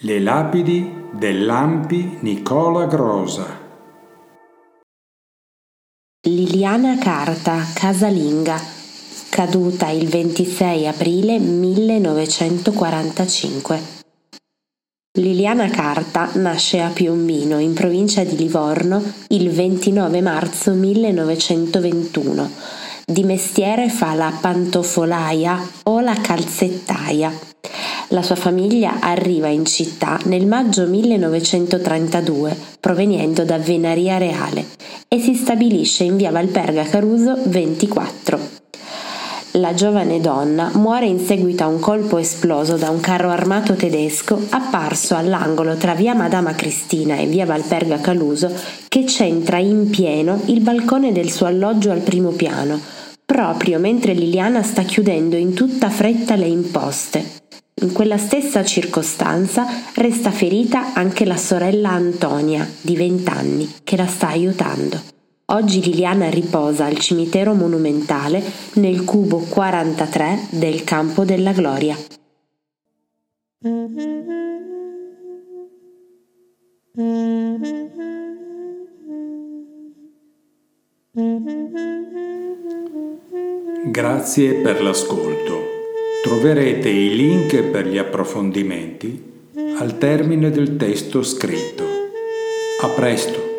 Le lapidi dell'Ampi Nicola Grosa. Liliana Carta, casalinga, caduta il 26 aprile 1945. Liliana Carta nasce a Piombino, in provincia di Livorno, il 29 marzo 1921. Di mestiere fa la pantofolaia o la calzettaia la sua famiglia arriva in città nel maggio 1932, provenendo da Venaria Reale, e si stabilisce in via Valperga Caruso 24. La giovane donna muore in seguito a un colpo esploso da un carro armato tedesco apparso all'angolo tra via Madama Cristina e via Valperga Caluso che centra in pieno il balcone del suo alloggio al primo piano, proprio mentre Liliana sta chiudendo in tutta fretta le imposte. In quella stessa circostanza resta ferita anche la sorella Antonia, di 20 anni, che la sta aiutando. Oggi Liliana riposa al cimitero monumentale nel cubo 43 del Campo della Gloria. Grazie per l'ascolto. Troverete i link per gli approfondimenti al termine del testo scritto. A presto!